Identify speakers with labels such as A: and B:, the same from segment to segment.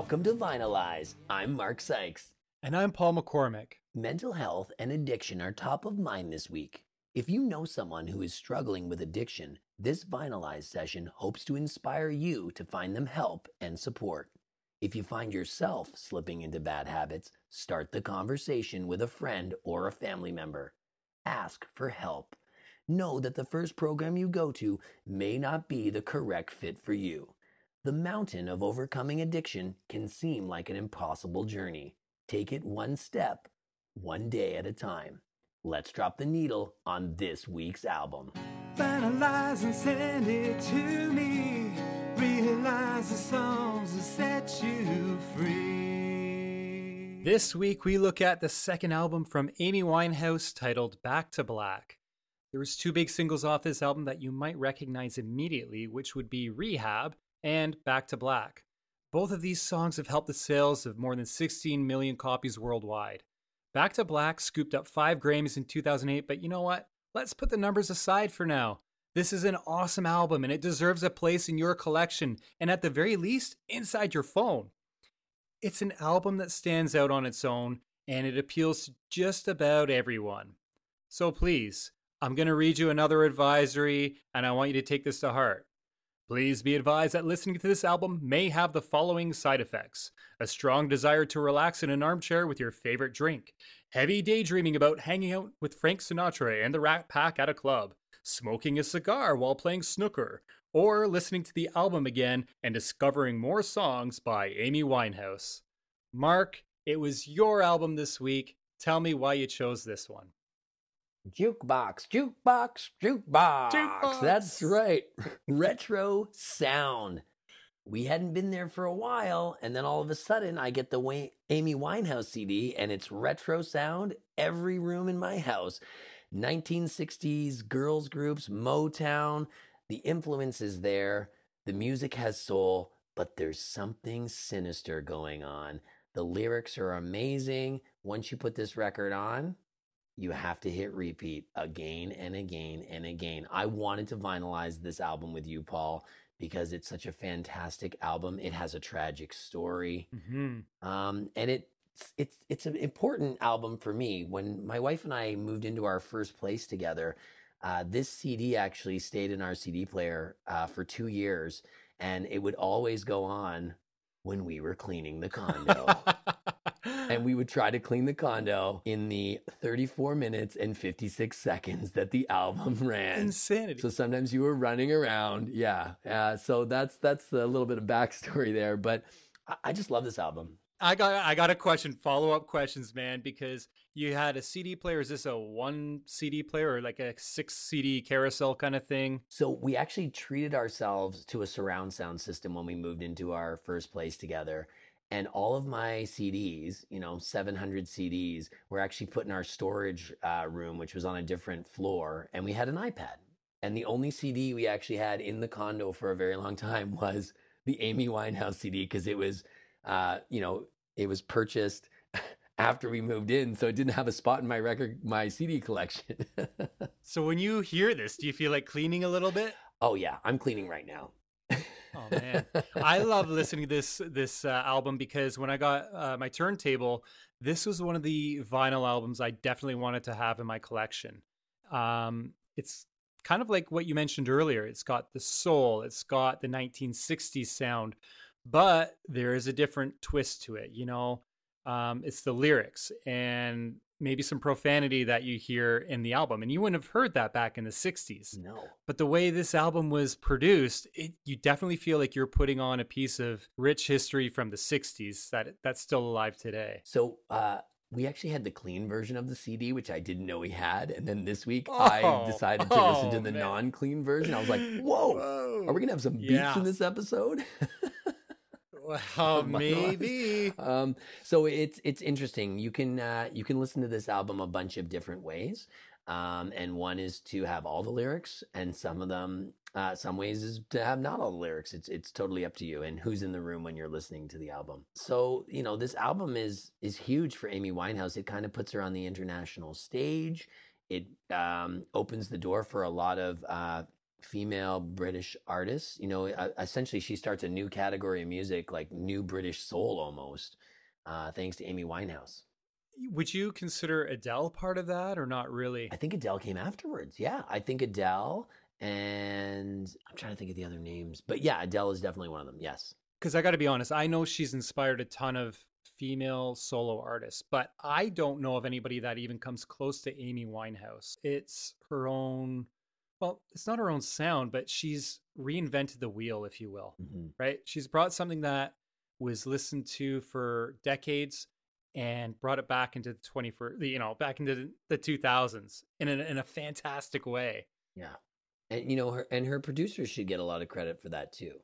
A: Welcome to Vinylize. I'm Mark Sykes.
B: And I'm Paul McCormick.
A: Mental health and addiction are top of mind this week. If you know someone who is struggling with addiction, this Vinylize session hopes to inspire you to find them help and support. If you find yourself slipping into bad habits, start the conversation with a friend or a family member. Ask for help. Know that the first program you go to may not be the correct fit for you. The mountain of overcoming addiction can seem like an impossible journey. Take it one step, one day at a time. Let's drop the needle on this week's album.
C: Vinylize and send it to me. Realize the songs that set you free.
B: This week we look at the second album from Amy Winehouse titled Back to Black. There was two big singles off this album that you might recognize immediately, which would be Rehab and Back to Black. Both of these songs have helped the sales of more than 16 million copies worldwide. Back to Black scooped up 5 Grammys in 2008, but you know what? Let's put the numbers aside for now. This is an awesome album and it deserves a place in your collection and at the very least inside your phone. It's an album that stands out on its own and it appeals to just about everyone. So please, I'm going to read you another advisory, and I want you to take this to heart. Please be advised that listening to this album may have the following side effects a strong desire to relax in an armchair with your favorite drink, heavy daydreaming about hanging out with Frank Sinatra and the Rat Pack at a club, smoking a cigar while playing snooker, or listening to the album again and discovering more songs by Amy Winehouse. Mark, it was your album this week. Tell me why you chose this one.
A: Jukebox, jukebox, jukebox.
B: Jukebox.
A: That's right. Retro sound. We hadn't been there for a while, and then all of a sudden, I get the Wa- Amy Winehouse CD, and it's retro sound. Every room in my house, 1960s girls groups, Motown. The influence is there. The music has soul, but there's something sinister going on. The lyrics are amazing. Once you put this record on, you have to hit repeat again and again and again. I wanted to vinylize this album with you, Paul, because it's such a fantastic album. It has a tragic story,
B: Mm-hmm.
A: um, and it it's it's an important album for me. When my wife and I moved into our first place together, uh, this CD actually stayed in our CD player uh, for two years, and it would always go on when we were cleaning the condo. and we would try to clean the condo in the 34 minutes and 56 seconds that the album ran.
B: Insanity.
A: So sometimes you were running around, yeah. Uh, so that's that's a little bit of backstory there, but I, I just love this album.
B: I got I got a question, follow up questions, man, because you had a CD player. Is this a one CD player or like a six CD carousel kind of thing?
A: So we actually treated ourselves to a surround sound system when we moved into our first place together. And all of my CDs, you know, 700 CDs, were actually put in our storage uh, room, which was on a different floor. And we had an iPad. And the only CD we actually had in the condo for a very long time was the Amy Winehouse CD because it was, uh, you know, it was purchased after we moved in. So it didn't have a spot in my record, my CD collection.
B: So when you hear this, do you feel like cleaning a little bit?
A: oh, yeah, I'm cleaning right now.
B: Oh man, I love listening to this this uh, album because when I got uh, my turntable, this was one of the vinyl albums I definitely wanted to have in my collection. Um, it's kind of like what you mentioned earlier. It's got the soul, it's got the 1960s sound, but there is a different twist to it. You know, um, it's the lyrics and maybe some profanity that you hear in the album, and you wouldn't have heard that back in the 60s
A: No.
B: but the way this album was produced it, you definitely feel like you're putting on a piece of rich history from the 60s that that's still alive today
A: So uh, we actually had the clean version of the CD, which I didn't know we had. And then this week,
B: Oh,
A: I decided to listen
B: oh,
A: to the non-clean version. I was like, "Whoa, are we gonna have some beats
B: Yeah.
A: in this episode?"
B: well maybe
A: um, so it's it's interesting. You can uh, you can listen to this album a bunch of different ways, um, and one is to have all the lyrics, and some of them, uh, some ways is to have not all the lyrics. It's it's totally up to you and who's in the room when you're listening to the album. So you know this album is is huge for Amy Winehouse. It kind of puts her on the international stage. It um, opens the door for a lot of uh, female British artists. You know, essentially she starts a new category of music, like new British soul almost, uh, thanks to Amy Winehouse.
B: Would you consider Adele part of that or not really?
A: I think Adele came afterwards. Yeah, I think Adele and I'm trying to think of the other names, but yeah, Adele is definitely one of them. Yes.
B: Because I got to be honest, I know she's inspired a ton of female solo artists, but I don't know of anybody that even comes close to Amy Winehouse. It's her own, well, it's not her own sound, but she's reinvented the wheel, if you will,
A: hmm
B: right? She's brought something that was listened to for decades and brought it back into the 21st, you know, back into the 2000s in a, in a fantastic way.
A: Yeah. And you know her and her producers should get a lot of credit for that too.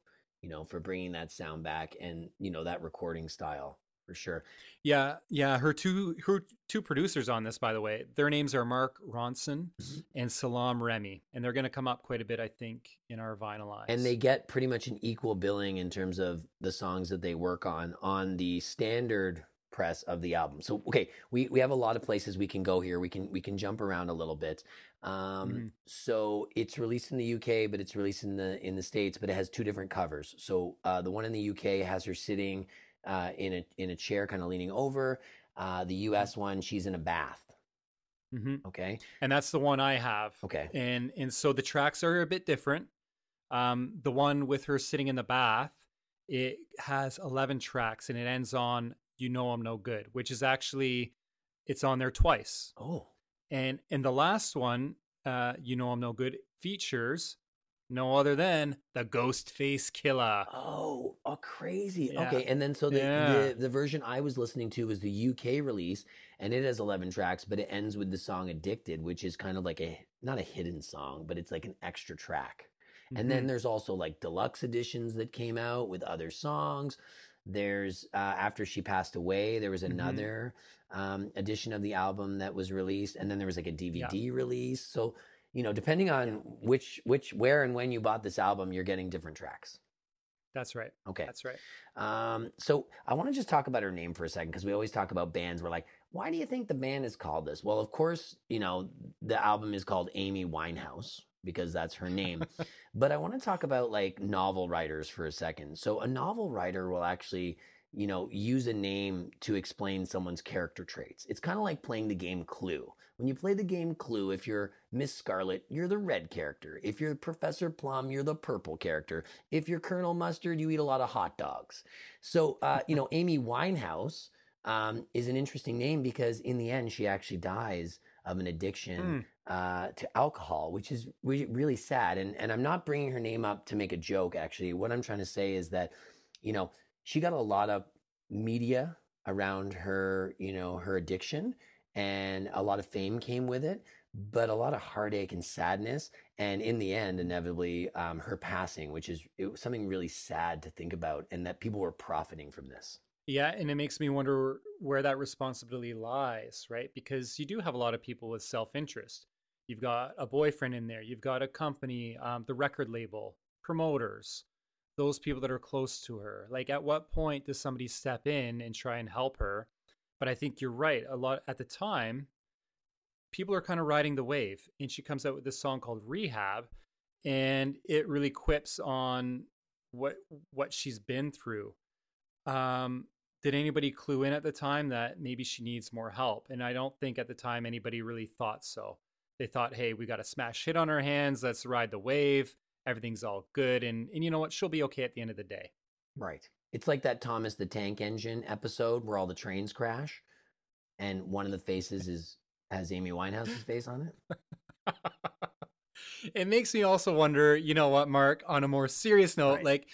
A: You know, for bringing that sound back and you know that recording style for sure.
B: Yeah, yeah. Her two her two producers on this, by the way, their names are Mark Ronson
A: Mhm.
B: and Salaam Remi, and they're going to come up quite a bit, I think, in our vinylize.
A: And they get pretty much an equal billing in terms of the songs that they work on on the standard press of the album. So okay, we we have a lot of places we can go here. We can we can jump around a little bit. Um
B: Mhm.
A: so it's released in the UK, but it's released in the in the States, but it has two different covers. So uh the one in the UK has her sitting uh in a in a chair kind of leaning over. Uh the US one she's in a bath,
B: hmm
A: okay?
B: and that's the one I have.
A: Okay.
B: and and so the tracks are a bit different. Um, the one with her sitting in the bath, it has eleven tracks, and it ends on "You Know I'm No Good," which is actually it's on there twice.
A: Oh.
B: And and the last one, uh, "You Know I'm No Good," features no other than the Ghostface Killah.
A: Oh, oh, crazy.
B: Yeah.
A: Okay, and then so the,
B: Yeah.
A: the the version I was listening to was the UK release, and it has eleven tracks, but it ends with the song "Addicted," which is kind of like a not a hidden song, but it's like an extra track. And then
B: Mhm.
A: there's also like deluxe editions that came out with other songs. There's uh, after she passed away, there was
B: Mhm.
A: another um, edition of the album that was released, and then there was like a DVD release. So you know, depending on which which where and when you bought this album, you're getting different tracks.
B: that's right.
A: Okay.
B: That's right.
A: Um, so I want to just talk about her name for a second because we always talk about bands. We're like, why do you think the band is called this? Well, of course, you know, the album is called Amy Winehouse because that's her name. but I want to talk about like novel writers for a second. So a novel writer will actually, you know, use a name to explain someone's character traits. It's kind of like playing the game Clue. When you play the game Clue, if you're Miss Scarlet, you're the red character. If you're Professor Plum, you're the purple character. If you're Colonel Mustard, you eat a lot of hot dogs. So, uh, you know, Amy Winehouse um, is an interesting name because in the end, she actually dies of an addiction uh, to alcohol, which is re- really sad. And and I'm not bringing her name up to make a joke. Actually, what I'm trying to say is that, you know, she got a lot of media around her, you know, her addiction, and a lot of fame came with it, but a lot of heartache and sadness, and in the end, inevitably, um, her passing, which is something really sad to think about, and that people were profiting from this.
B: Yeah, and it makes me wonder where that responsibility lies, right? Because you do have a lot of people with self interest. You've got a boyfriend in there, you've got a company, um, the record label, promoters, those people that are close to her. Like, at what point does somebody step in and try and help her? But I think you're right. A lot at the time, people are kind of riding the wave, and she comes out with this song called Rehab, and it really quips on what what she's been through. Um, did anybody clue in at the time that maybe she needs more help? And I don't think at the time anybody really thought so. They thought, hey, we got a smash hit on our hands. Let's ride the wave. Everything's all good. And, and you know what? She'll be okay at the end of the day.
A: Right. It's like that Thomas the Tank Engine episode where all the trains crash, and one of the faces is has Amy Winehouse's face on it.
B: it makes me also wonder, you know what, Mark, on a more serious note,
A: Right.
B: like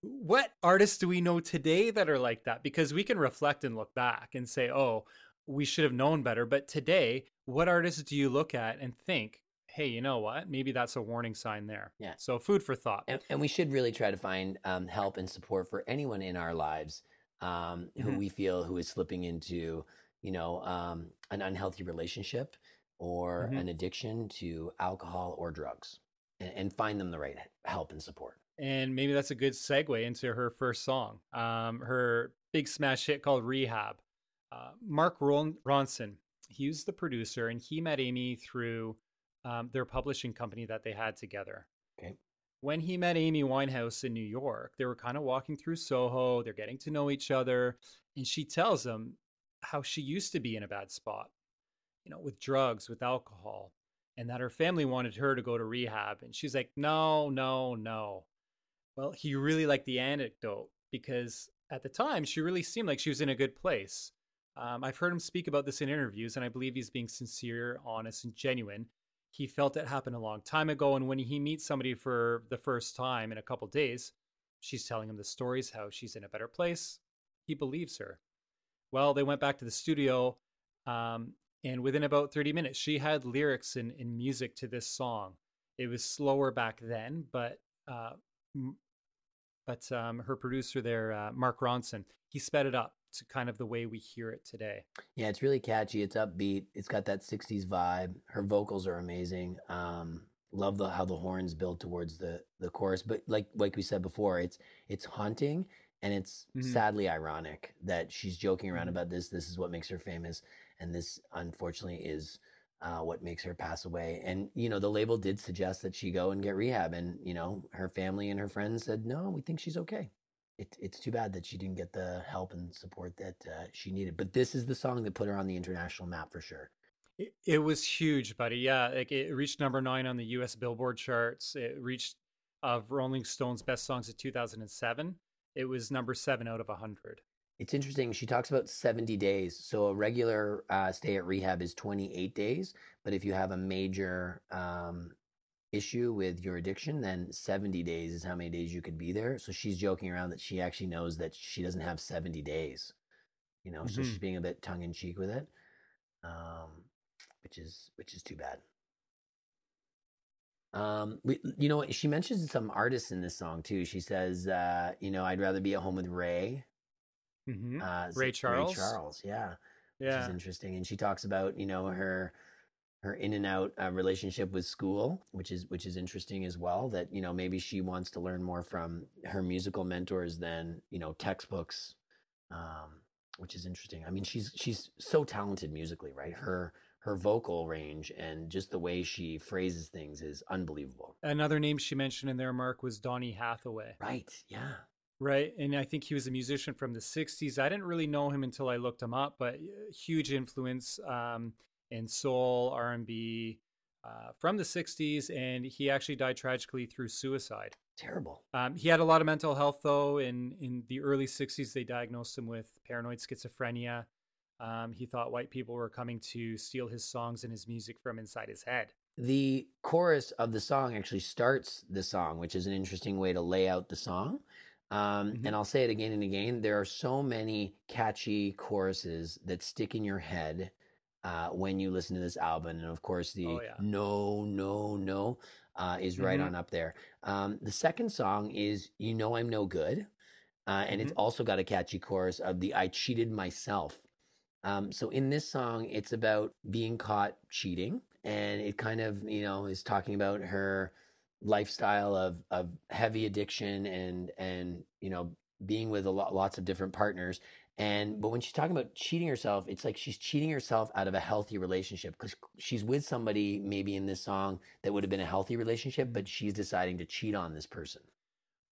B: what artists do we know today that are like that? Because we can reflect and look back and say, oh, we should have known better. But today, what artists do you look at and think, hey, you know what? Maybe that's a warning sign there.
A: Yeah.
B: So food for thought.
A: And, and we should really try to find um, help and support for anyone in our lives um, who
B: Mhm.
A: we feel who is slipping into, you know, um, an unhealthy relationship or
B: Mhm.
A: an addiction to alcohol or drugs, and, and find them the right help and support.
B: And maybe that's a good segue into her first song, um, her big smash hit called Rehab. Uh, Mark Ron- Ronson, he was the producer, and he met Amy through um, their publishing company that they had together.
A: Okay.
B: When he met Amy Winehouse in New York, they were kind of walking through Soho, they're getting to know each other, and she tells him how she used to be in a bad spot, you know, with drugs, with alcohol, and that her family wanted her to go to rehab. And she's like, no, no, no. Well, he really liked the anecdote because at the time she really seemed like she was in a good place. Um, I've heard him speak about this in interviews, and I believe he's being sincere, honest, and genuine. He felt it happen a long time ago, and when he meets somebody for the first time in a couple days, she's telling him the stories, how she's in a better place. He believes her. Well, they went back to the studio, um, and within about 30 minutes, she had lyrics and, and music to this song. It was slower back then, but uh, but um, her producer there, uh, Mark Ronson, he sped it up to kind of the way we hear it today.
A: Yeah, it's really catchy. It's upbeat. It's got that '60s vibe. Her vocals are amazing. Um, love the how the horns build towards the the chorus. But like like we said before, it's it's haunting and it's
B: Mhm.
A: sadly ironic that she's joking around
B: Mhm.
A: about this. This is what makes her famous, and this unfortunately is. Uh, what makes her pass away and you know the label did suggest that she go and get rehab and you know her family and her friends said no we think she's okay it, it's too bad that she didn't get the help and support that uh, she needed. But this is the song that put her on the international map for sure.
B: It, it was huge, buddy. Yeah, like it reached number nine on the U.S. Billboard charts. It reached of Rolling Stone's best songs of 2007. It was number seven out of hundred.
A: It's interesting. She talks about 70 days. So a regular uh, stay at rehab is 28 days. But if you have a major um, issue with your addiction, then 70 days is how many days you could be there. So she's joking around that she actually knows that she doesn't have 70 days. You know, so
B: Mhm.
A: she's being a bit tongue in cheek with it, um, which is which is too bad. Um, we, you know, she mentions some artists in this song too. She says, uh, you know, I'd rather be at home with Ray.
B: Mm-hmm.
A: Uh,
B: Ray Charles?
A: Ray Charles, yeah,
B: Yeah.
A: which is interesting. And she talks about, you know, her her in and out uh, relationship with school, which is which is interesting as well. That you know maybe she wants to learn more from her musical mentors than you know textbooks, um, which is interesting. I mean, she's she's so talented musically, right? Her her vocal range and just the way she phrases things is unbelievable.
B: another name she mentioned in there, Mark, was Donny Hathaway.
A: Right? Yeah.
B: Right, and I think he was a musician from the '60s. I didn't really know him until I looked him up, but uh, huge influence um, in soul, R&B uh, from the '60s, and he actually died tragically through suicide.
A: Terrible.
B: Um, he had a lot of mental health, though. In in the early '60s, they diagnosed him with paranoid schizophrenia. Um, he thought white people were coming to steal his songs and his music from inside his head.
A: The chorus of the song actually starts the song, which is an interesting way to lay out the song. Um,
B: Mhm.
A: And I'll say it again and again. There are so many catchy choruses that stick in your head uh, when you listen to this album. And of course, the
B: Oh, yeah.
A: no, no, no uh, is right
B: Mhm.
A: on up there. Um, the second song is You Know I'm No Good. Uh, and it's
B: Mhm.
A: also got a catchy chorus of the I cheated myself. Um, so in this song, it's about being caught cheating, and it kind of you know is talking about her lifestyle of of heavy addiction and and you know being with a lot lots of different partners. And but when she's talking about cheating herself, it's like she's cheating herself out of a healthy relationship because she's with somebody maybe in this song that would have been a healthy relationship, but she's deciding to cheat on this person.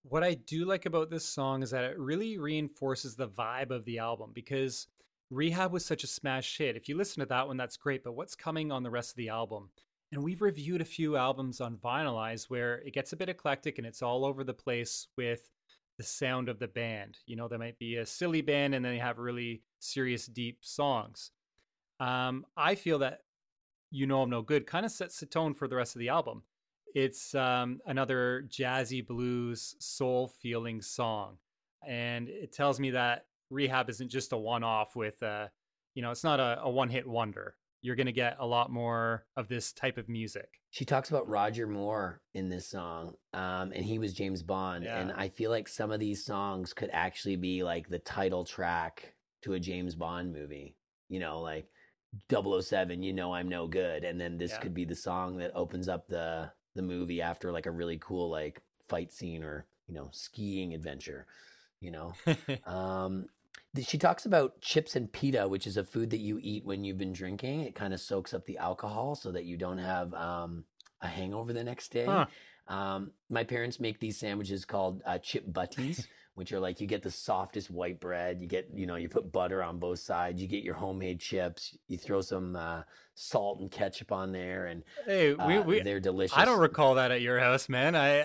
B: What I do like about this song is that it really reinforces the vibe of the album because Rehab was such a smash hit. If you listen to that one, that's great, but what's coming on the rest of the album? And we've reviewed a few albums on Vinylize where it gets a bit eclectic and it's all over the place with the sound of the band. You know, there might be a silly band and then they have really serious, deep songs. Um, I feel that You Know I'm No Good kind of sets the tone for the rest of the album. It's um, another jazzy blues, soul feeling song. And it tells me that Rehab isn't just a one off with, uh, you know, it's not a, a one hit wonder. You're going to get a lot more of this type of music.
A: She talks about Roger Moore in this song, um, and he was James Bond. And I feel like some of these songs could actually be like the title track to a James Bond movie. You know, like 007, you know I'm no good. And then this
B: Yeah.
A: could be the song that opens up the the movie after like a really cool like fight scene or, you know, skiing adventure, you know. Um, she talks about chips and pita, which is a food that you eat when you've been drinking. It kind of soaks up the alcohol so that you don't have um, a hangover the next day.
B: Huh.
A: Um, my parents make these sandwiches called uh, chip butties, which are like you get the softest white bread. You get, you know, you put butter on both sides. You get your homemade chips. You throw some uh, salt and ketchup on there, and
B: Hey, we,
A: uh,
B: we
A: they're delicious.
B: I don't recall that at your house, man. I,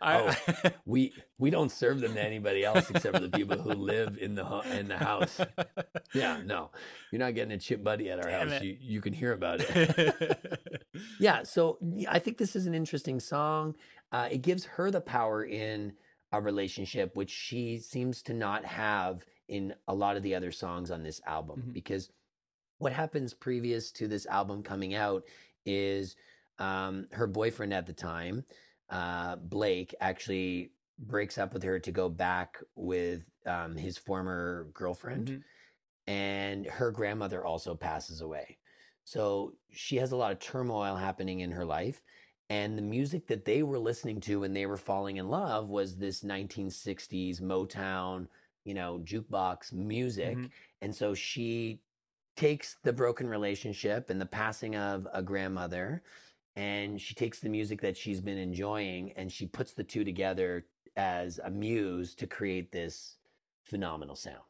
B: I, I
A: we we don't serve them to anybody else except for the people who live in the in the house. Yeah, no, you're not getting a chip butty at our
B: Damn
A: house.
B: it.
A: You you can hear about it. yeah, so I think this is an interesting song. Uh, it gives her the power in a relationship, which she seems to not have in a lot of the other songs on this album.
B: Mhm.
A: Because what happens previous to this album coming out is um, her boyfriend at the time, uh, Blake, actually breaks up with her to go back with um, his former girlfriend
B: Mhm.
A: and her grandmother also passes away. So she has a lot of turmoil happening in her life. And the music that they were listening to when they were falling in love was this 1960s Motown, you know, jukebox music.
B: Mhm.
A: And so she takes the broken relationship and the passing of a grandmother and she takes the music that she's been enjoying and she puts the two together as a muse to create this phenomenal sound.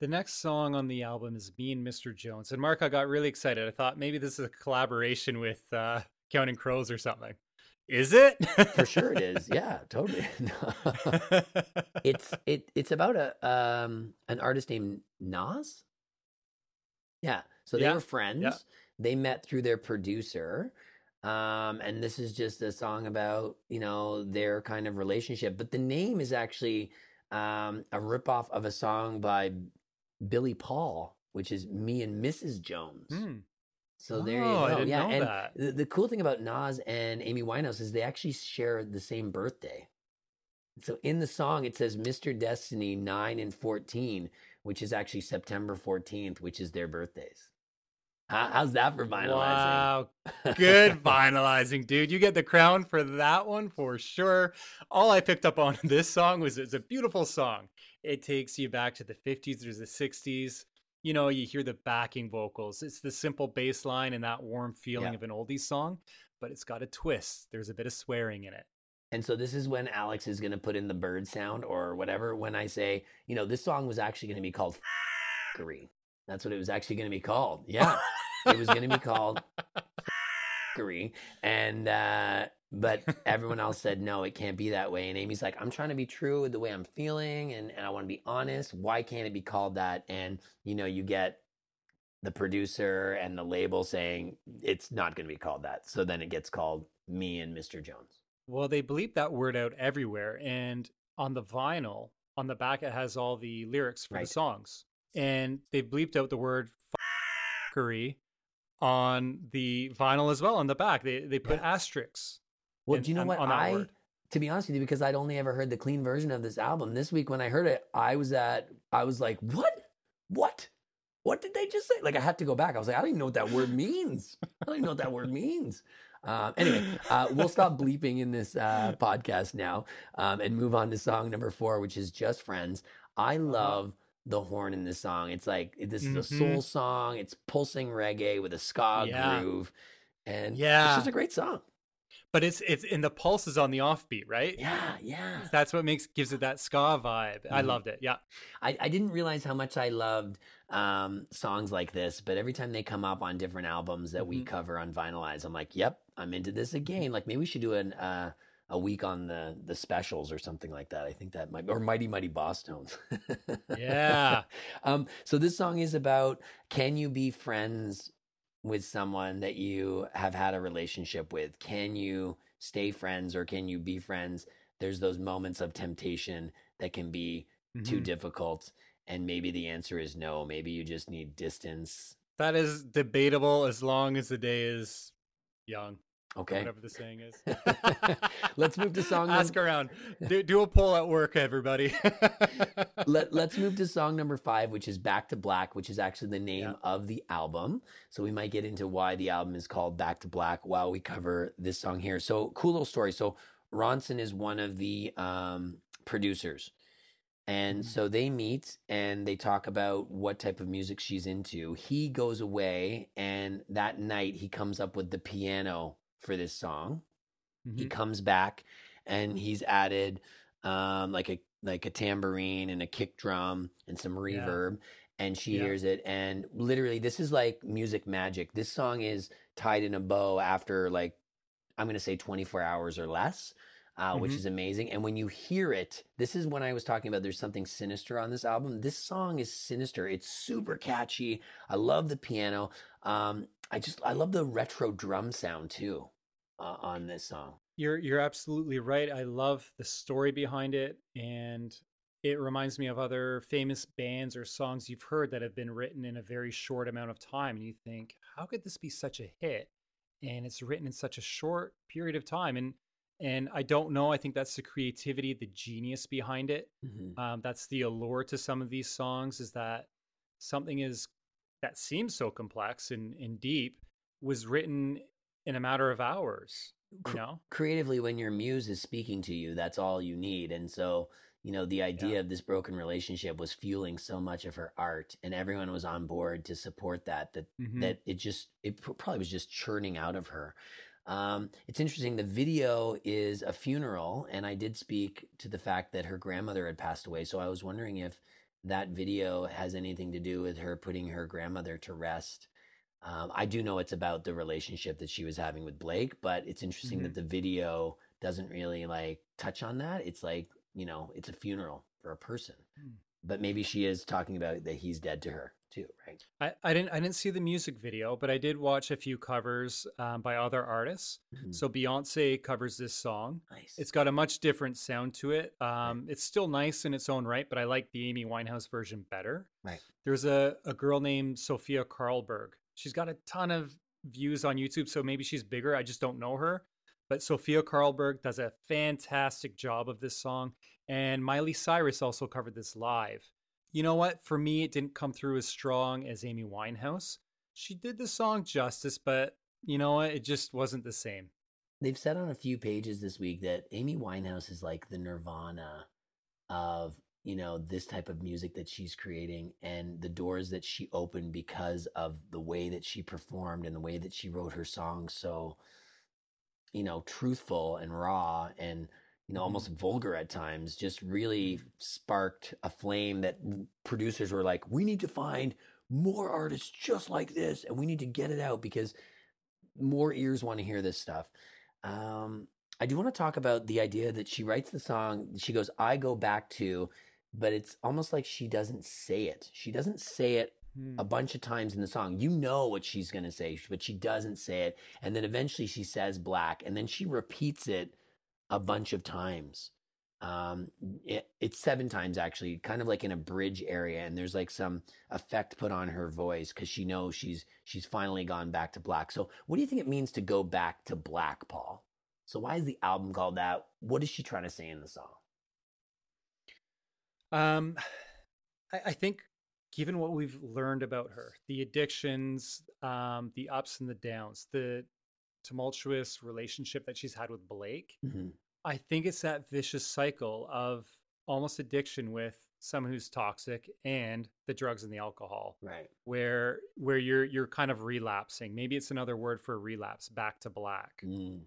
B: The next song on the album is Me and Mr. Jones. And Mark, I got really excited. I thought maybe this is a collaboration with uh, Counting Crows or something. Is it?
A: For sure it is. Yeah, totally. it's it it's about a um an artist named Nas. Yeah. So they
B: Yeah,
A: were friends. They met through their producer. Um, and this is just a song about, you know, their kind of relationship. But the name is actually um a ripoff of a song by Billy Paul, which is Me and Mrs. Jones.
B: Hmm.
A: So there you
B: Oh,
A: go.
B: I didn't
A: yeah,
B: know
A: and
B: that.
A: The, the cool thing about Nas and Amy Winehouse is they actually share the same birthday. So in the song it says Mr. Destiny 9 and 14, which is actually September 14th, which is their birthdays. How, how's that for vinylizing?
B: Wow. Good vinylizing, dude. You get the crown for that one for sure. All I picked up on this song was it's a beautiful song. It takes you back to the 50s or the 60s. You know, you hear the backing vocals. It's the simple bass line and that warm feeling
A: Yeah.
B: of an oldie song, but it's got a twist. There's a bit of swearing in it.
A: And so this is when Alex is going to put in the bird sound or whatever when I say, you know, this song was actually going to be called F***ery. That's what it was actually going to be called. Yeah. it was going to be called And, uh, but everyone else said, no, it can't be that way. And Amy's like, I'm trying to be true with the way I'm feeling and, and I want to be honest. Why can't it be called that? And, you know, you get the producer and the label saying it's not going to be called that. So then it gets called Me and Mr. Jones.
B: Well, they bleep that word out everywhere. And on the vinyl, on the back, it has all the lyrics for
A: Right.
B: the songs. And they bleeped out the word fuckery on the vinyl as well on the back. They they put asterisks.
A: Well,
B: in-
A: do you know
B: on-
A: what?
B: on
A: I,
B: word.
A: to be honest with you, because I'd only ever heard the clean version of this album. This week when I heard it, I was at, I was like, what? What? What did they just say? Like, I had to go back. I was like, I don't even know what that word means. I don't even know what that word means. Um, anyway, uh, we'll stop bleeping in this uh, podcast now um, and move on to song number four, which is Just Friends. I love the horn in this song. It's like, this is a
B: Mhm.
A: soul song. It's pulsing reggae with a ska
B: Yeah.
A: groove. And
B: yeah, it's
A: just a great song.
B: But it's it's in the pulse is on the offbeat, right?
A: Yeah, yeah.
B: That's what makes gives it that ska vibe. I
A: Mhm.
B: loved it. Yeah.
A: I, I didn't realize how much I loved um, songs like this, but every time they come up on different albums that we
B: Mhm.
A: cover on Vinylize, I'm like, yep, I'm into this again. Like maybe we should do an uh, a week on the the specials or something like that. I think that might or Mighty Mighty Bosstones.
B: Yeah.
A: um. So this song is about can you be friends with someone that you have had a relationship with? Can you stay friends or can you be friends? There's those moments of temptation that can be too
B: Mhm.
A: difficult and maybe the answer is no maybe you just need distance
B: That is debatable as long as the day is young.
A: Okay
B: Whatever the saying is.
A: let's move to song num-
B: Ask around. Do, do a poll at work, everybody.
A: Let, let's move to song number five which is back to black which is actually the name
B: Yeah.
A: of the album so we might get into why the album is called back to black while we cover this song here so cool little story so ronson is one of the um, producers and
B: Mhm.
A: so they meet and they talk about what type of music she's into. He goes away, and that night he comes up with the piano for this song. He
B: Mhm.
A: comes back and he's added um, like a like a tambourine and a kick drum and some
B: Yeah.
A: reverb and she
B: Yeah.
A: hears it and literally this is like music magic. This song is tied in a bow after like I'm going to say 24 hours or less. Uh, which
B: Mhm.
A: is amazing. And when you hear it, this is when I was talking about there's something sinister on this album. This song is sinister. It's super catchy. I love the piano. Um, I just I love the retro drum sound too uh, on this song.
B: You're you're absolutely right. I love the story behind it and it reminds me of other famous bands or songs you've heard that have been written in a very short amount of time and you think, how could this be such a hit? And it's written in such a short period of time and and I don't know, I think that's the creativity, the genius behind it.
A: Mhm.
B: Um, that's the allure to some of these songs is that something is that seems so complex and, and deep was written in a matter of hours, you know?
A: Creatively, when your muse is speaking to you, that's all you need. And so, you know, the idea
B: Yeah.
A: of this broken relationship was fueling so much of her art, and everyone was on board to support that. That
B: Mhm.
A: that it just it probably was just churning out of her. Um, it's interesting. The video is a funeral, and I did speak to the fact that her grandmother had passed away. So I was wondering if that video has anything to do with her putting her grandmother to rest. Um, I do know it's about the relationship that she was having with Blake, but it's interesting that the video doesn't really like touch on that. It's like you know, it's a funeral for a person,
B: Hmm.
A: but maybe she is talking about that he's dead to her too, right?
B: I, I didn't I didn't see the music video, but I did watch a few covers um, by other artists.
A: Mhm.
B: So Beyonce covers this song.
A: Nice.
B: It's got a much different sound to it. Um, It's still nice in its own right, but I like the Amy Winehouse version better.
A: Right.
B: There's a, a girl named Sofia Karlberg. She's got a ton of views on YouTube, so maybe she's bigger. I just don't know her. But Sofia Karlberg does a fantastic job of this song. And Miley Cyrus also covered this live. You know what? For me, it didn't come through as strong as Amy Winehouse. She did the song justice, but you know what? It just wasn't the same.
A: They've said on a few pages this week that Amy Winehouse is like the nirvana of, you know, this type of music that she's creating and the doors that she opened because of the way that she performed and the way that she wrote her songs so, you know, truthful and raw and, you know, almost vulgar at times, just really sparked a flame that producers were like, we need to find more artists just like this and we need to get it out because more ears want to hear this stuff. Um, I do want to talk about the idea that she writes the song. She goes, I go back to, but it's almost like she doesn't say it. She doesn't say it
B: Hmm.
A: a bunch of times in the song. You know what she's going to say, but she doesn't say it. And then eventually she says black, and then she repeats it a bunch of times. Um, it, it's seven times actually, kind of like in a bridge area, and there's like some effect put on her voice because she knows she's she's finally gone back to black. So, what do you think it means to go back to black, Paul? So, why is the album called that? What is she trying to say in the song?
B: Um, I, I think given what we've learned about her, the addictions, um, the ups and the downs, the tumultuous relationship that she's had with Blake,
A: Mhm.
B: I think it's that vicious cycle of almost addiction with someone who's toxic and the drugs and the alcohol
A: Right.
B: where where you're you're kind of relapsing maybe it's another word for relapse back to black
A: Mm,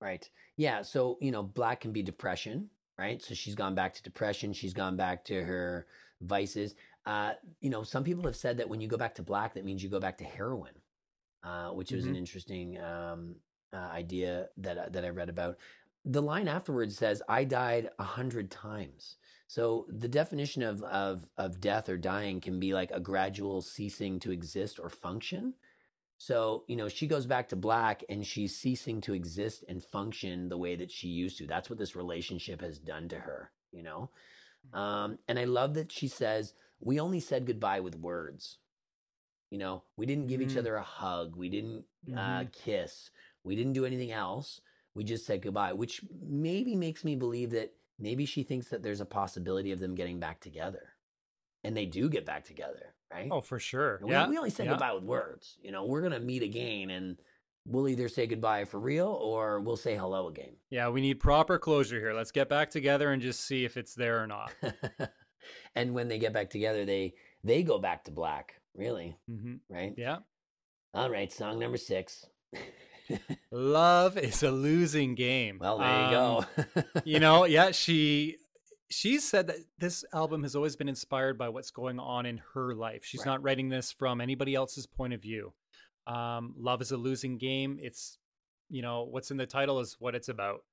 A: right. Yeah. So, you know, black can be depression, right? So she's gone back to depression. She's gone back to her vices. Uh, you know, some people have said that when you go back to black, that means you go back to heroin, uh, which is an
B: Mhm.
A: interesting um, uh, idea that, I- that I read about. The line afterwards says, I died a hundred times. So the definition of, of, of death or dying can be like a gradual ceasing to exist or function. So, you know, she goes back to black and she's ceasing to exist and function the way that she used to. That's what this relationship has done to her, you know? Um, and I love that she says, we only said goodbye with words. You know, we didn't give each
B: Mhm.
A: other a hug. We didn't uh,
B: Mhm.
A: kiss. We didn't do anything else. We just said goodbye, which maybe makes me believe that maybe she thinks that there's a possibility of them getting back together. And they do get back together, right?
B: oh for sure
A: We,
B: yeah
A: we only say
B: yeah.
A: goodbye with words. You know, we're gonna meet again, and we'll either say goodbye for real or we'll say hello again.
B: yeah we need proper closure here let's get back together and just see if it's there or not
A: and when they get back together, they they go back to black. Really,
B: hmm
A: right?
B: yeah
A: All right, song number six.
B: Love is a losing game.
A: well, there you
B: Um,
A: go.
B: you know, yeah, she she said that this album has always been inspired by what's going on in her life. She's
A: Right.
B: not writing this from anybody else's point of view. Um, Love is a losing game. It's you know what's in the title is what it's about.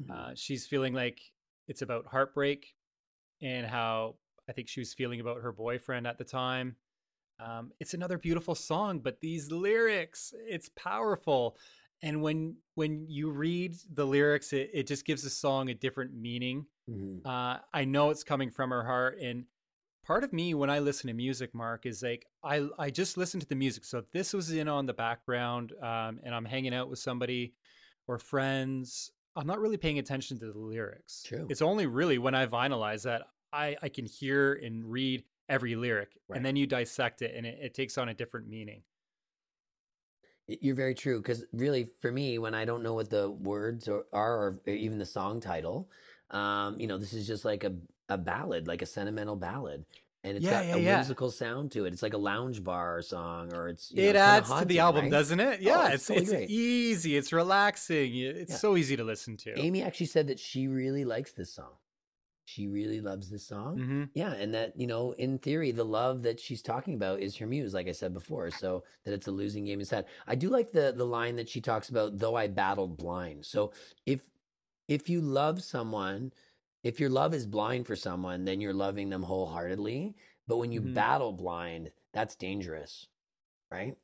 A: Mhm.
B: Uh, she's feeling like it's about heartbreak and how I think she was feeling about her boyfriend at the time. Um, it's another beautiful song, but these lyrics, it's powerful. And when when you read the lyrics, it, it just gives the song a different meaning.
A: Mhm.
B: Uh, I know it's coming from her heart, and part of me when I listen to music, Mark, is like I I just listen to the music. So if this was in on the background, um, and I'm hanging out with somebody or friends, I'm not really paying attention to the lyrics.
A: True.
B: It's only really when I vinylize that I I can hear and read every lyric,
A: Right.
B: and then you dissect it, and it, it takes on a different meaning.
A: You're very true because really, for me, when I don't know what the words or, are, or even the song title, um, you know, this is just like a a ballad, like a sentimental ballad, and it's
B: Yeah,
A: got
B: yeah,
A: a
B: yeah.
A: whimsical sound to it. It's like a lounge bar song, or it's you know,
B: it
A: it's kinda
B: adds to the album,
A: right?
B: doesn't it? Yeah,
A: it's
B: it's
A: totally
B: it's easy, it's relaxing, it's so easy to listen to.
A: Amy actually said that she really likes this song. She really loves this song.
B: hmm
A: Yeah, and that you know, in theory, the love that she's talking about is her muse, like I said before. So that it's a losing game is sad. I do like the the line that she talks about. Though I battled blind. So if if you love someone, if your love is blind for someone, then you're loving them wholeheartedly. But when you
B: Mhm.
A: battle blind, that's dangerous, right?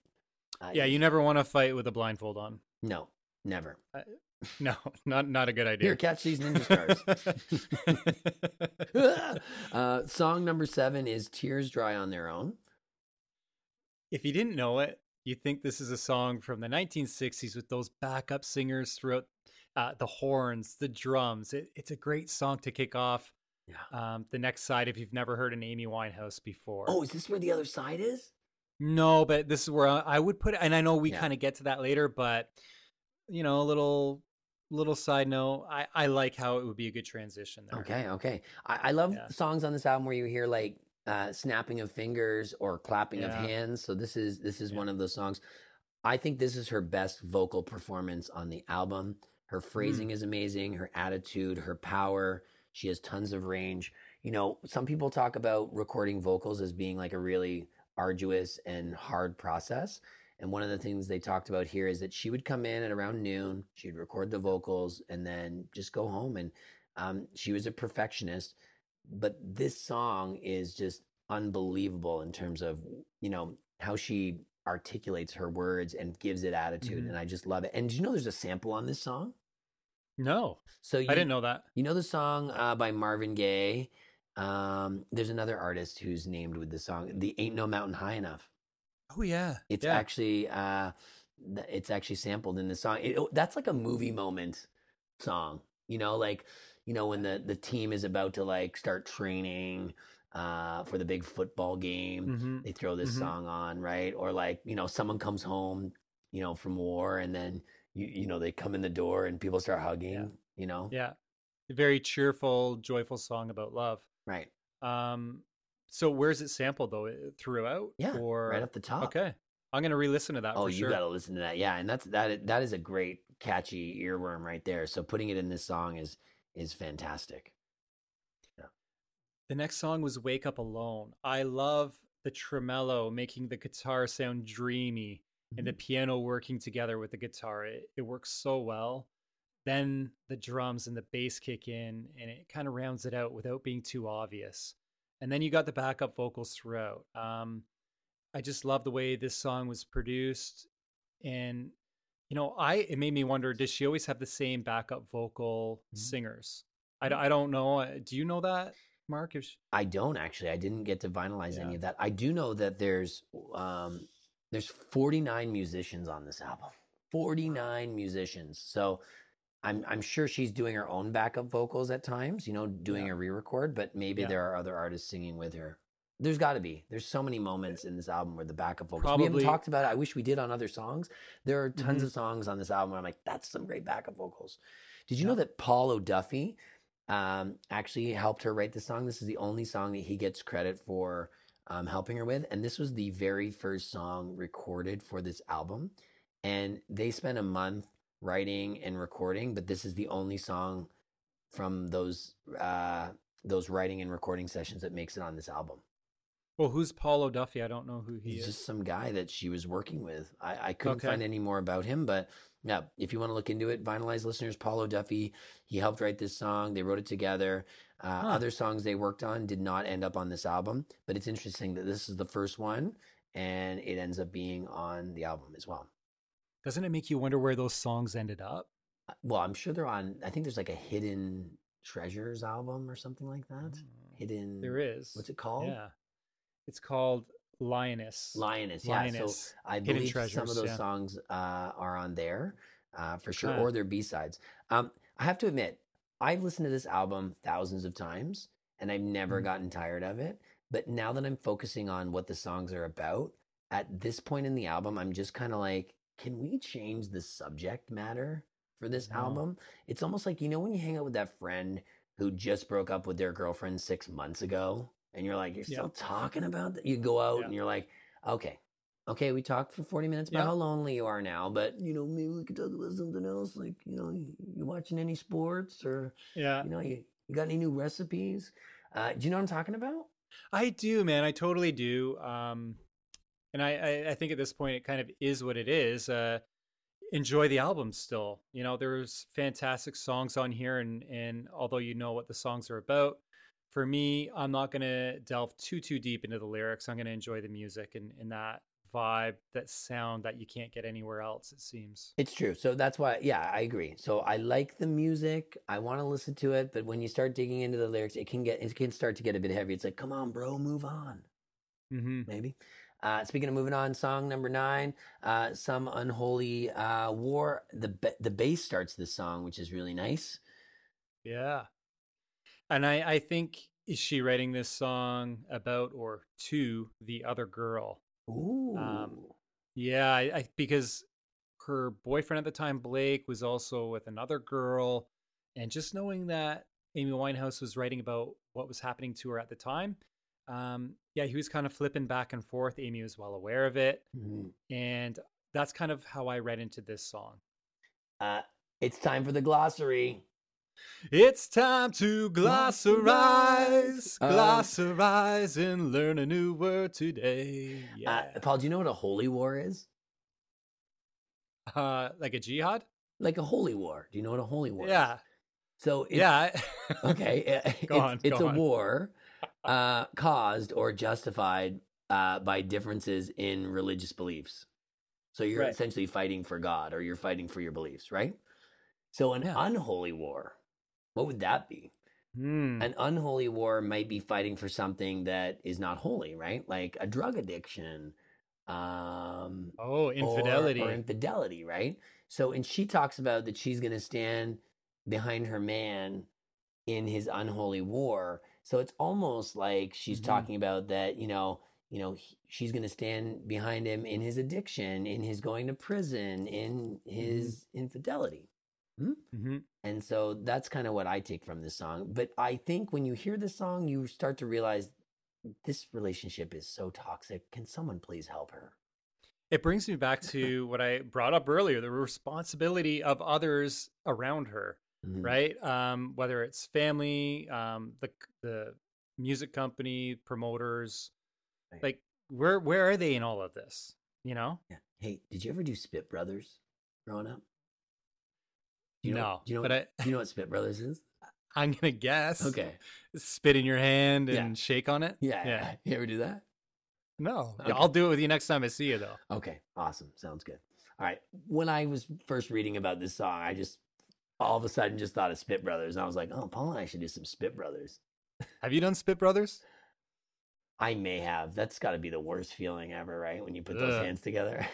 A: Uh,
B: Yeah, you never want to fight with a blindfold on.
A: no, never.
B: No, not not a good idea.
A: Here, catch these ninja stars. uh, song number seven is "Tears Dry on Their Own."
B: if you didn't know it, you'd think this is a song from the 1960s with those backup singers throughout uh, the horns, the drums. It, it's a great song to kick off
A: Yeah.
B: um, the next side if you've never heard an Amy Winehouse before.
A: Oh, is this where the other side is?
B: No, but this is where I would put it, and I know we
A: Yeah.
B: kind of get to that later, but you know, a little little side note, I I like how it would be a good transition there.
A: Okay, okay. I, I love
B: Yeah.
A: songs on this album where you hear like uh, snapping of fingers or clapping of hands. So this is this is
B: Yeah.
A: one of those songs. I think this is her best vocal performance on the album. Her
B: Mm.
A: phrasing is amazing. Her attitude, her power. She has tons of range. You know, some people talk about recording vocals as being like a really arduous and hard process. And one of the things they talked about here is that she would come in at around noon, she'd record the vocals, and then just go home. And um, she was a perfectionist. But this song is just unbelievable in terms of, you know, how she articulates her words and gives it attitude.
B: Mhm.
A: And I just love it. And do you know there's a sample on this song?
B: No,
A: So you,
B: I didn't know that.
A: You know the song uh, by Marvin Gaye? Um, there's another artist who's named with the song, "The Ain't No Mountain High Enough."
B: Oh yeah,
A: It's
B: yeah.
A: actually uh, it's actually sampled in the song. It, oh, that's like a movie moment song, you know, like you know when the the team is about to like start training uh, for the big football game.
B: Mhm.
A: They throw this
B: Mhm.
A: song on, right? Or like you know someone comes home, you know, from war, and then you you know they come in the door and people start hugging, you know,
B: Yeah. A very cheerful, joyful song about love.
A: right?
B: Um, so where's it sampled though? Throughout?
A: Yeah,
B: Or
A: right off the top.
B: Okay. I'm gonna re-listen to that.
A: Oh, you
B: sure.
A: got to listen to that. Yeah, and that's that. That is a great catchy earworm right there. So putting it in this song is is fantastic.
B: The next song was Wake Up Alone. I love the tremolo making the guitar sound dreamy and the
A: Mm-hmm.
B: piano working together with the guitar. It, it works so well. Then the drums and the bass kick in and it kind of rounds it out without being too obvious. And then you got the backup vocals throughout. Um, I just love the way this song was produced. And, you know, I it made me wonder does she always have the same backup vocal
A: Mhm.
B: singers? I don't know. Do you know that, Mark? If she,
A: I don't actually. I didn't get to vinylize any of that. I do know that there's um there's 49 musicians on this album. 49 musicians. So I'm I'm sure she's doing her own backup vocals at times, you know, doing
B: Yeah.
A: a re-record, but maybe
B: Yeah.
A: there are other artists singing with her. There's got to be. There's so many moments in this album where the backup vocals. Probably. We haven't talked about it. I wish we did on other songs. There are tons
B: Mhm.
A: of songs on this album where I'm like, that's some great backup vocals. Did you know that Paul O'Duffy um, actually helped her write the song? This is the only song that he gets credit for um, helping her with, and this was the very first song recorded for this album. and they spent a month writing and recording, but this is the only song from those uh, those writing and recording sessions that makes it on this album.
B: Well, who's Paul O'Duffy? I don't know who he
A: He's
B: is.
A: just some guy that she was working with. I, I couldn't
B: Okay.
A: find any more about him, but yeah, if you want to look into it, Vinylized listeners, Paul O'Duffy, he helped write this song. They wrote it together. Uh,
B: Huh.
A: Other songs they worked on did not end up on this album, but it's interesting that this is the first one and it ends up being on the album as well.
B: Doesn't it make you wonder where those songs ended up?
A: Uh, Well, I'm sure they're on, I think there's like a Hidden Treasures album or something like that.
B: Mm,
A: Hidden,
B: There is.
A: what's it called?
B: Yeah. It's called Lioness.
A: Lioness. Yeah. So
B: Lioness.
A: I
B: Hidden
A: believe some of those
B: yeah.
A: songs uh, are on there uh, for sure,
B: Okay.
A: or they're B sides. Um, I have to admit, I've listened to this album thousands of times, and I've never
B: Mhm.
A: gotten tired of it. But now that I'm focusing on what the songs are about, at this point in the album, I'm just kind of like, can we change the subject matter for this
B: No.
A: album? It's almost like you know when you hang out with that friend who just broke up with their girlfriend six months ago, and you're like, you're still talking about that. You go out and you're like, okay, okay, we talked for 40 minutes about
B: Yeah.
A: how lonely you are now, but you know, maybe we could talk about something else. Like, you know, you, you watching any sports or,
B: Yeah.
A: you know, you, you got any new recipes? Uh, do you know what I'm talking about?
B: I do, man. I totally do. Um, and I, I, I think at this point it kind of is what it is. Uh, enjoy the album still. You know, there's fantastic songs on here, and and although you know what the songs are about, for me, I'm not gonna delve too too deep into the lyrics. I'm gonna enjoy the music and, and that vibe, that sound that you can't get anywhere else. It seems.
A: It's true. So that's why, yeah, I agree. So I like the music. I want to listen to it, but when you start digging into the lyrics, it can get, it can start to get a bit heavy. It's like, come on, bro, move on.
B: Mm-hmm.
A: maybe. Uh, speaking of moving on, song number nine, uh, "Some Unholy uh, War." The ba- the bass starts this song, which is really nice.
B: Yeah. And I, I think is she writing this song about or to the other girl?
A: Ooh,
B: Yeah, I, I because her boyfriend at the time, Blake, was also with another girl, and just knowing that Amy Winehouse was writing about what was happening to her at the time, um, yeah, he was kind of flipping back and forth. Amy was well aware of it,
A: Mhm.
B: and that's kind of how I read into this song.
A: Uh, it's time for the glossary.
B: It's time to glossarize,
A: Glossarize. Um,
B: glossarize, and learn a new word today. Yeah,
A: Uh, Paul, do you know what a holy war is?
B: uh, like a jihad.
A: Like a holy war. Do you know what a holy war is?
B: Yeah,
A: So it's,
B: yeah.
A: okay. uh,
B: Go
A: it's,
B: on,
A: it's
B: go
A: a
B: on.
A: war uh, caused or justified uh, by differences in religious beliefs. So you're
B: Right.
A: essentially fighting for God or you're fighting for your beliefs, right? So an
B: Yeah.
A: unholy war, what would that be?
B: Hmm.
A: An unholy war might be fighting for something that is not holy, right? Like a drug addiction, um,
B: Oh, infidelity.
A: or, infidelity, right? So, and she talks about that she's going to stand behind her man in his unholy war. So it's almost like she's
B: Mhm.
A: talking about that, you know, you know, he- she's going to stand behind him in his addiction, in his going to prison, in his infidelity.
B: Hmm
A: And so that's kind of what I take from this song. But I think when you hear this song, you start to realize this relationship is so toxic. Can someone please help her?
B: It brings me back to what I brought up earlier the responsibility of others around her,
A: Mhm.
B: right? Um, whether it's family, um, the, the music company, promoters.
A: Right.
B: Like, where, where are they in all of this? You know?
A: Yeah. Hey, did you ever do Spit Brothers growing up? You
B: no.
A: know, do you know,
B: but
A: what,
B: I,
A: you know what Spit Brothers is?
B: I'm going to guess.
A: Okay.
B: Spit in your hand
A: Yeah.
B: and shake on it.
A: Yeah.
B: Yeah.
A: You ever do that?
B: No.
A: Okay.
B: I'll do it with you next time I see you, though.
A: Okay. Awesome. Sounds good. All right. When I was first reading about this song, I just all of a sudden just thought of Spit Brothers. And I was like, oh, Paul and I should do some Spit Brothers.
B: Have you done Spit Brothers?
A: I may have. That's got to be the worst feeling ever, right? When you put those hands together.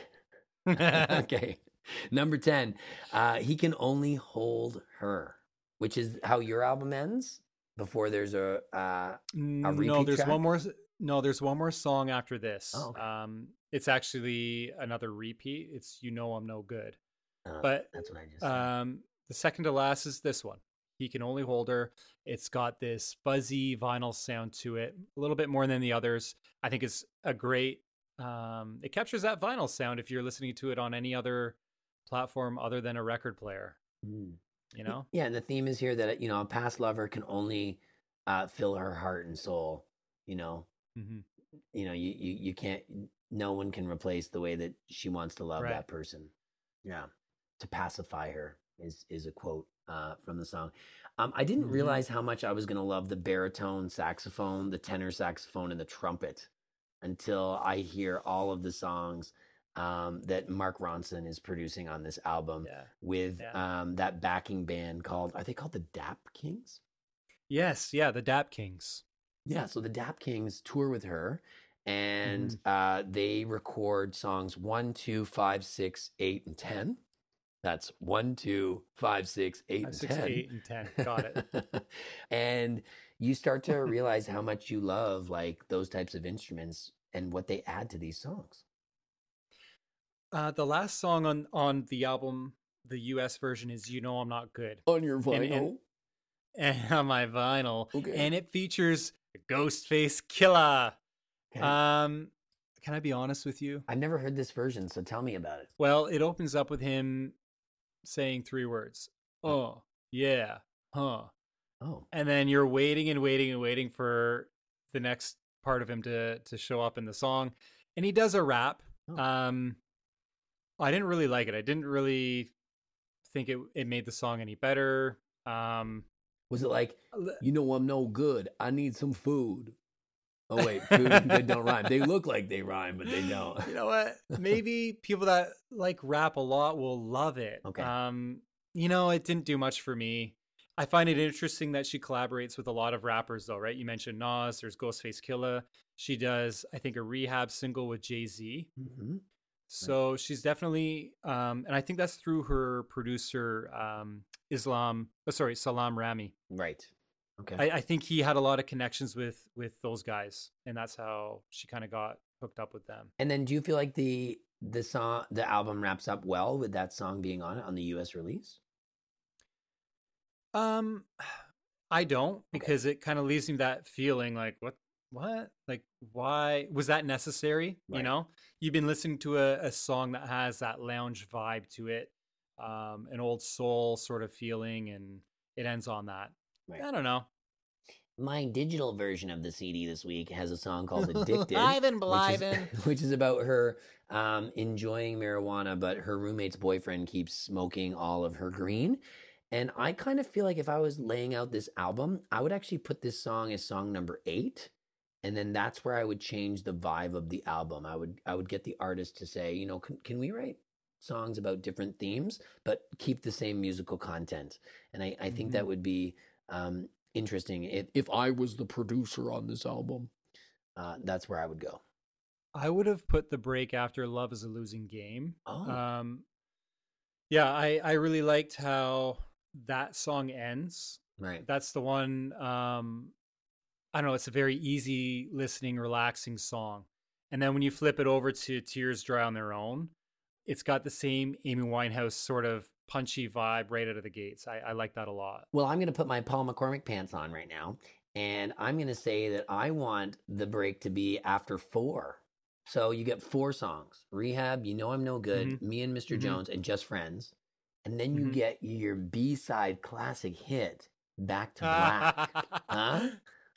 A: okay. Number 10. Uh, he can only hold her, which is how your album ends before there's a. Uh,
B: no,
A: repeat
B: there's
A: track?
B: one more. No, there's one more song after this.
A: Oh, okay.
B: Um, it's actually another repeat. It's "You Know I'm No Good,"
A: uh,
B: but
A: that's what I just
B: um, the second to last is this one. He can only hold her. It's got this fuzzy vinyl sound to it, a little bit more than the others. I think it's a great. Um, it captures that vinyl sound if you're listening to it on any other platform other than a record player.
A: Mm.
B: You know?
A: Yeah, and the theme is here that you know a past lover can only uh, fill her heart and soul. You know,
B: hmm
A: you know, you, you you can't. No one can replace the way that she wants to love
B: Right.
A: that person. Yeah, to pacify her is is a quote uh, from the song. Um, I didn't
B: Mhm.
A: realize how much I was going to love the baritone saxophone, the tenor saxophone, and the trumpet until I hear all of the songs um, that Mark Ronson is producing on this album
B: Yeah.
A: with
B: Yeah.
A: um, that backing band called are they called the Dap Kings?
B: Yes, yeah, the Dap Kings.
A: Yeah, so the Dap Kings tour with her, and
B: Mm-hmm.
A: uh, they record songs one, two, five, six, eight, and ten. That's one, two, five, six, eight,
B: Five,
A: and
B: six,
A: ten.
B: eight, and ten. Got it.
A: and you start to realize how much you love like those types of instruments and what they add to these songs.
B: Uh, the last song on on the album, the U.S. version, is "You Know I'm Not Good,"
A: On your
B: vinyl? and- and on my vinyl,
A: Okay.
B: and it features Ghostface Killah.
A: Okay.
B: Um, can I be honest with you?
A: I've never heard this version, so tell me about it.
B: Well, it opens up with him saying three words. Oh, yeah, huh.
A: Oh,
B: And then you're waiting and waiting and waiting for the next part of him to to show up in the song. And he does a rap.
A: Oh.
B: Um I didn't really like it. I didn't really think it it made the song any better. Um
A: was it like you know I'm no good? I need some food. Oh wait, food good don't rhyme. They look like they rhyme, but they don't.
B: You know what? Maybe people that like rap a lot will love it.
A: Okay.
B: Um, you know, it didn't do much for me. I find it interesting that she collaborates with a lot of rappers, though, right? You mentioned Nas. There's Ghostface Killah. She does, I think, a rehab single with Jay Z.
A: hmm
B: So she's definitely, um, and I think that's through her producer, um, Islam. Oh, sorry, Salaam Remi.
A: Right. Okay.
B: I, I think he had a lot of connections with with those guys, and that's how she kind of got hooked up with them.
A: And then do you feel like the the song the album wraps up well with that song being on it on the US release?
B: Um, I don't because it kind of leaves me that feeling like what what like why was that necessary? You know, you've been listening to a, a song that has that lounge vibe to it, um, an old soul sort of feeling, and it ends on that.
A: Right.
B: I don't know.
A: My digital version of the CD this week has a song called Addicted.
B: Ivan
A: which is, which is about her um, enjoying marijuana, but her roommate's boyfriend keeps smoking all of her green. And I kind of feel like if I was laying out this album, I would actually put this song as song number eight. And then that's where I would change the vibe of the album. I would I would get the artist to say, you know, can, can we write songs about different themes, but keep the same musical content? And I, I think that would be um, interesting. If if I was the producer on this album, uh, that's where I would go.
B: I would have put the break after "Love Is a Losing Game."
A: Oh,
B: Um, yeah, I I really liked how that song ends.
A: right.
B: That's the one. Um, I don't know. It's a very easy listening, relaxing song. And then when you flip it over to "Tears Dry on Their Own," it's got the same Amy Winehouse sort of punchy vibe right out of the gates. I, I like that a lot.
A: Well, I'm going to put my Paul McCormick pants on right now, and I'm going to say that I want the break to be after four. So you get four songs: Rehab, You Know I'm No Good,
B: Mhm.
A: Me and mister
B: Mhm.
A: Jones, and Just Friends. And then you
B: Mhm.
A: get your B-side classic hit, Back to Black. huh?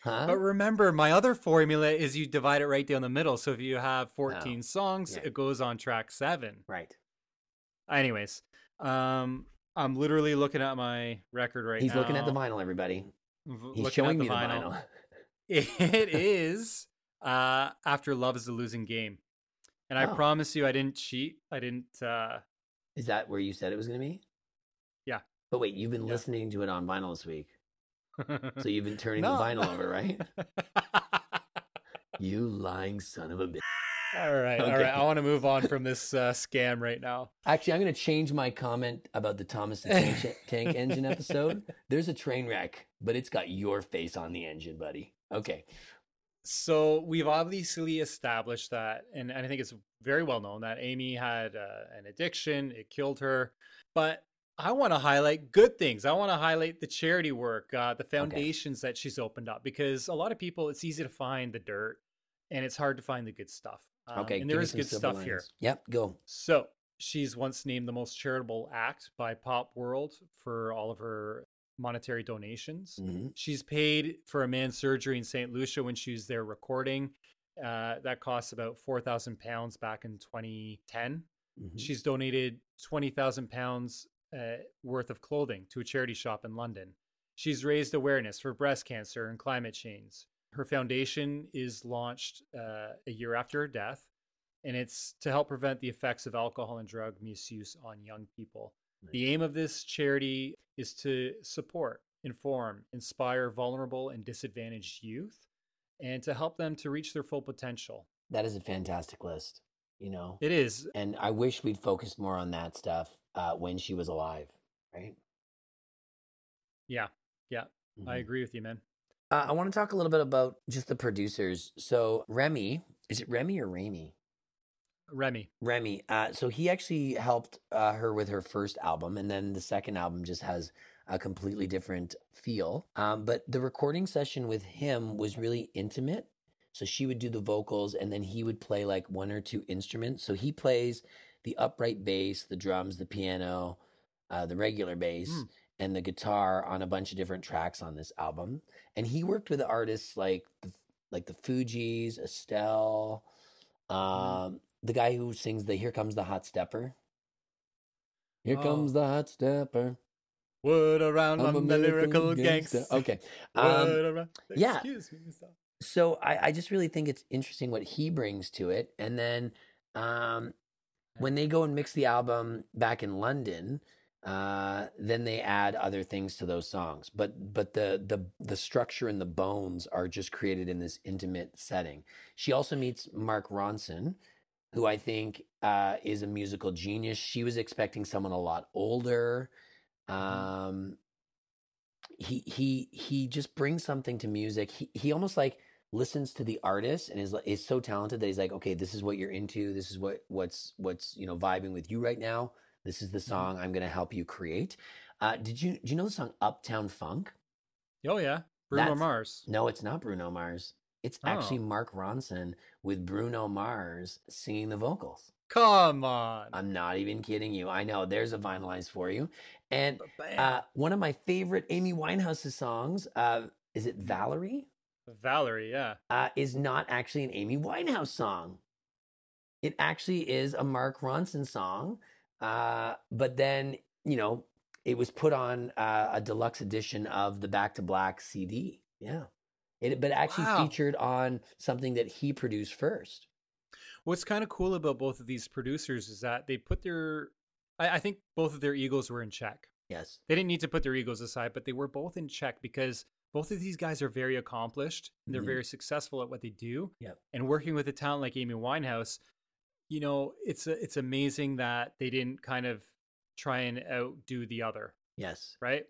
A: Huh?
B: But remember, my other formula is you divide it right down the middle. So if you have 14 songs,
A: yeah.
B: it goes on track seven.
A: right.
B: Anyways, um, I'm literally looking at my record right
A: He's
B: now.
A: He's looking at the vinyl, everybody.
B: v-
A: He's showing me the vinyl.
B: It is uh, after love is a losing game, and I
A: Oh.
B: promise you, I didn't cheat. I didn't. Uh,
A: Is that where you said it was going to be?
B: Yeah.
A: But wait, you've been
B: Yeah.
A: listening to it on vinyl this week. So you've been turning
B: No.
A: the vinyl over, right? You lying son of a bitch.
B: all right, all
A: Okay.
B: right. I want to move on from this uh, scam right now.
A: Actually, I'm going to change my comment about the Thomas the Tank, Tank Engine episode. There's a train wreck, but it's got your face on the engine, buddy. Okay.
B: So we've obviously established that, and, and I think it's very well known that Amy had uh, an addiction. It killed her. But I want to highlight good things. I want to highlight the charity work, uh, the foundations that she's opened up, because a lot of people, it's easy to find the dirt, and it's hard to find the good stuff. Um,
A: Okay.
B: and there is good stuff here.
A: Yep. Go.
B: So she's once named the most charitable act by Pop World for all of her monetary donations.
A: Mhm.
B: She's paid for a man's surgery in St. Lucia when she was there recording. Uh, that costs about four thousand pounds back in 2010.
A: Mhm.
B: She's donated twenty thousand pounds uh, worth of clothing to a charity shop in London. She's raised awareness for breast cancer and climate change. Her foundation is launched uh, a year after her death, and it's to help prevent the effects of alcohol and drug misuse on young people. The aim of this charity is to support, inform, inspire vulnerable and disadvantaged youth, and to help them to reach their full potential.
A: That is a fantastic list, you know.
B: It is
A: and I wish we'd focused more on that stuff uh, when she was alive, right?
B: Yeah, yeah, I
A: Mhm.
B: agree with you, man.
A: Uh, I want to talk a little bit about just the producers. So Remy, is it Remy or Ramy?
B: Remy.
A: Remy. Uh, so he actually helped uh, her with her first album, and then the second album just has a completely different feel. Um, but the recording session with him was really intimate. So she would do the vocals, and then he would play like one or two instruments. So he plays the upright bass, the drums, the piano, uh, the regular bass,
B: Mm.
A: and the guitar on a bunch of different tracks on this album. And he worked with artists like the, like the Fugees, Estelle, um, the guy who sings the "Here Comes the Hot Stepper." Here
B: Oh.
A: comes the hot stepper.
B: Word around
A: I'm a
B: on the lyrical
A: gangster.
B: gangs.
A: Okay. Um, yeah.
B: Excuse me.
A: So I, I just really think it's interesting what he brings to it. And then um, when they go and mix the album back in London, uh, then they add other things to those songs. But but the the the structure and the bones are just created in this intimate setting. She also meets Mark Ronson, who I think uh, is a musical genius. She was expecting someone a lot older. Um, he he he just brings something to music. He he almost like listens to the artist and is is so talented that he's like, okay, this is what you're into. This is what what's what's you know vibing with you right now. This is the song I'm going to help you create. Uh, did you do you know the song Uptown Funk?
B: Oh yeah, Bruno
A: That's-
B: Mars.
A: No, it's not Bruno Mars. It's actually Mark Ronson with Bruno Mars singing the vocals.
B: Come on.
A: I'm not even kidding you. I know there's a vinylized for you. And uh, one of my favorite Amy Winehouse's songs, uh, is it Valerie?
B: Valerie, yeah.
A: uh, is not actually an Amy Winehouse song. It actually is a Mark Ronson song, uh, but then you know it was put on uh, a deluxe edition of the Back to Black CD. Yeah, it but actually
B: Wow.
A: featured on something that he produced first.
B: What's kind of cool about both of these producers is that they put their, I, I think both of their egos were in check.
A: Yes,
B: They didn't need to put their egos aside, but they were both in check because both of these guys are very accomplished. And they're
A: Mhm.
B: very successful at what they do.
A: Yep.
B: And working with a talent like Amy Winehouse, you know, it's a, it's amazing that they didn't kind of try and outdo the other,
A: yes,
B: right?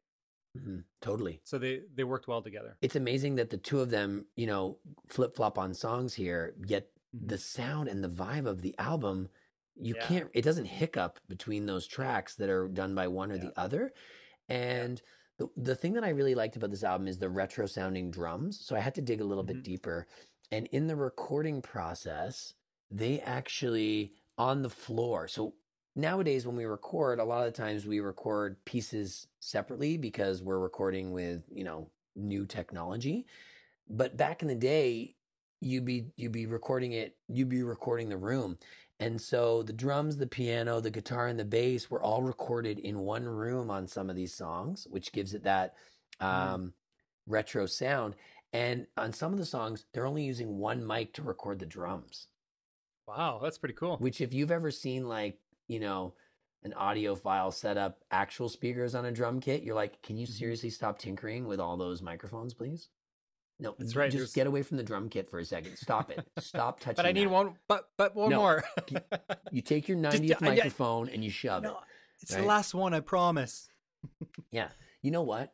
A: Mm-hmm. totally.
B: So they they worked well together.
A: It's amazing that the two of them, you know, flip flop on songs here, yet
B: Mhm.
A: the sound and the vibe of the album you
B: Yeah.
A: can't it doesn't hiccup between those tracks that are done by one or
B: Yeah.
A: the other and the, the thing that i really liked about this album is the retro sounding drums so i had to dig a little
B: Mhm.
A: bit deeper and in the recording process they actually on the floor so nowadays when we record a lot of the times we record pieces separately because we're recording with you know new technology but back in the day you'd be you'd be recording it you'd be recording the room and so the drums the piano the guitar and the bass were all recorded in one room on some of these songs which gives it that um, retro sound and on some of the songs they're only using one mic to record the drums
B: Wow, that's pretty cool.
A: which if you've ever seen like you know an audiophile set up actual speakers on a drum kit you're like can you
B: Mhm.
A: seriously stop tinkering with all those microphones please no
B: That's right,
A: just
B: there's-
A: get away from the drum kit for a second stop it stop touching it.
B: but I need
A: that.
B: one, but but one
A: No,
B: more.
A: you take your
B: Just-
A: 90th
B: I- I-
A: microphone and you shove
B: no,
A: it
B: it's
A: right?
B: the last one, I promise.
A: yeah you know what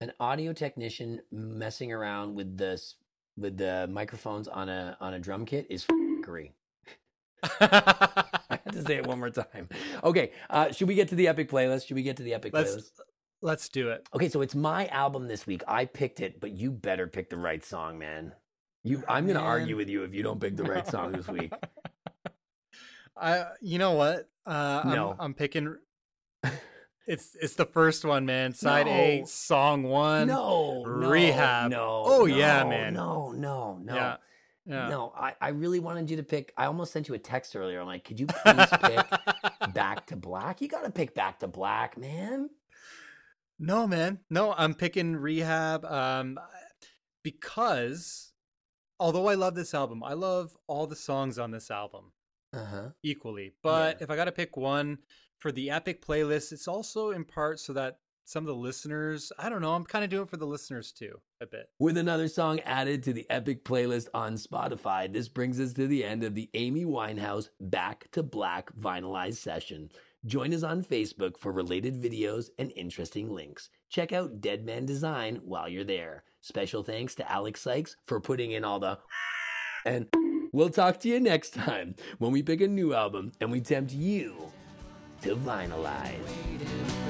A: an audio technician messing around with this with the microphones on a on a drum kit is free I had to say it one more time. Okay, uh, should we get to the epic playlist? Should we get to the epic
B: Let's-
A: playlist?
B: Let's do it.
A: Okay, so it's my album this week. I picked it, but you better pick the right song, man. You, I'm going to argue with you if you don't pick the right song this week.
B: I you know what? Uh
A: No.
B: I'm, I'm picking it's it's the first one, man. Side A, song one.
A: no, no,
B: Rehab.
A: No.
B: Oh,
A: no,
B: yeah, man.
A: No, no, no.
B: Yeah. Yeah.
A: No, I, I really wanted you to pick. I almost sent you a text earlier. I'm like, could you please pick Back to Black? You got to pick Back to Black, man.
B: No, man. No, I'm picking Rehab um because although I love this album, I love all the songs on this album
A: Uh huh.
B: equally. But
A: Yeah.
B: if I got to pick one for the epic playlist, it's also in part so that some of the listeners, I don't know, I'm kind of doing it for the listeners too, a bit.
A: With another song added to the epic playlist on Spotify, this brings us to the end of the Amy Winehouse Back to Black vinylized session. Join us on Facebook for related videos and interesting links. Check out Dead Man Design while you're there. Special thanks to Alex Sykes for putting in all the. And we'll talk to you next time when we pick a new album and we tempt you to vinylize.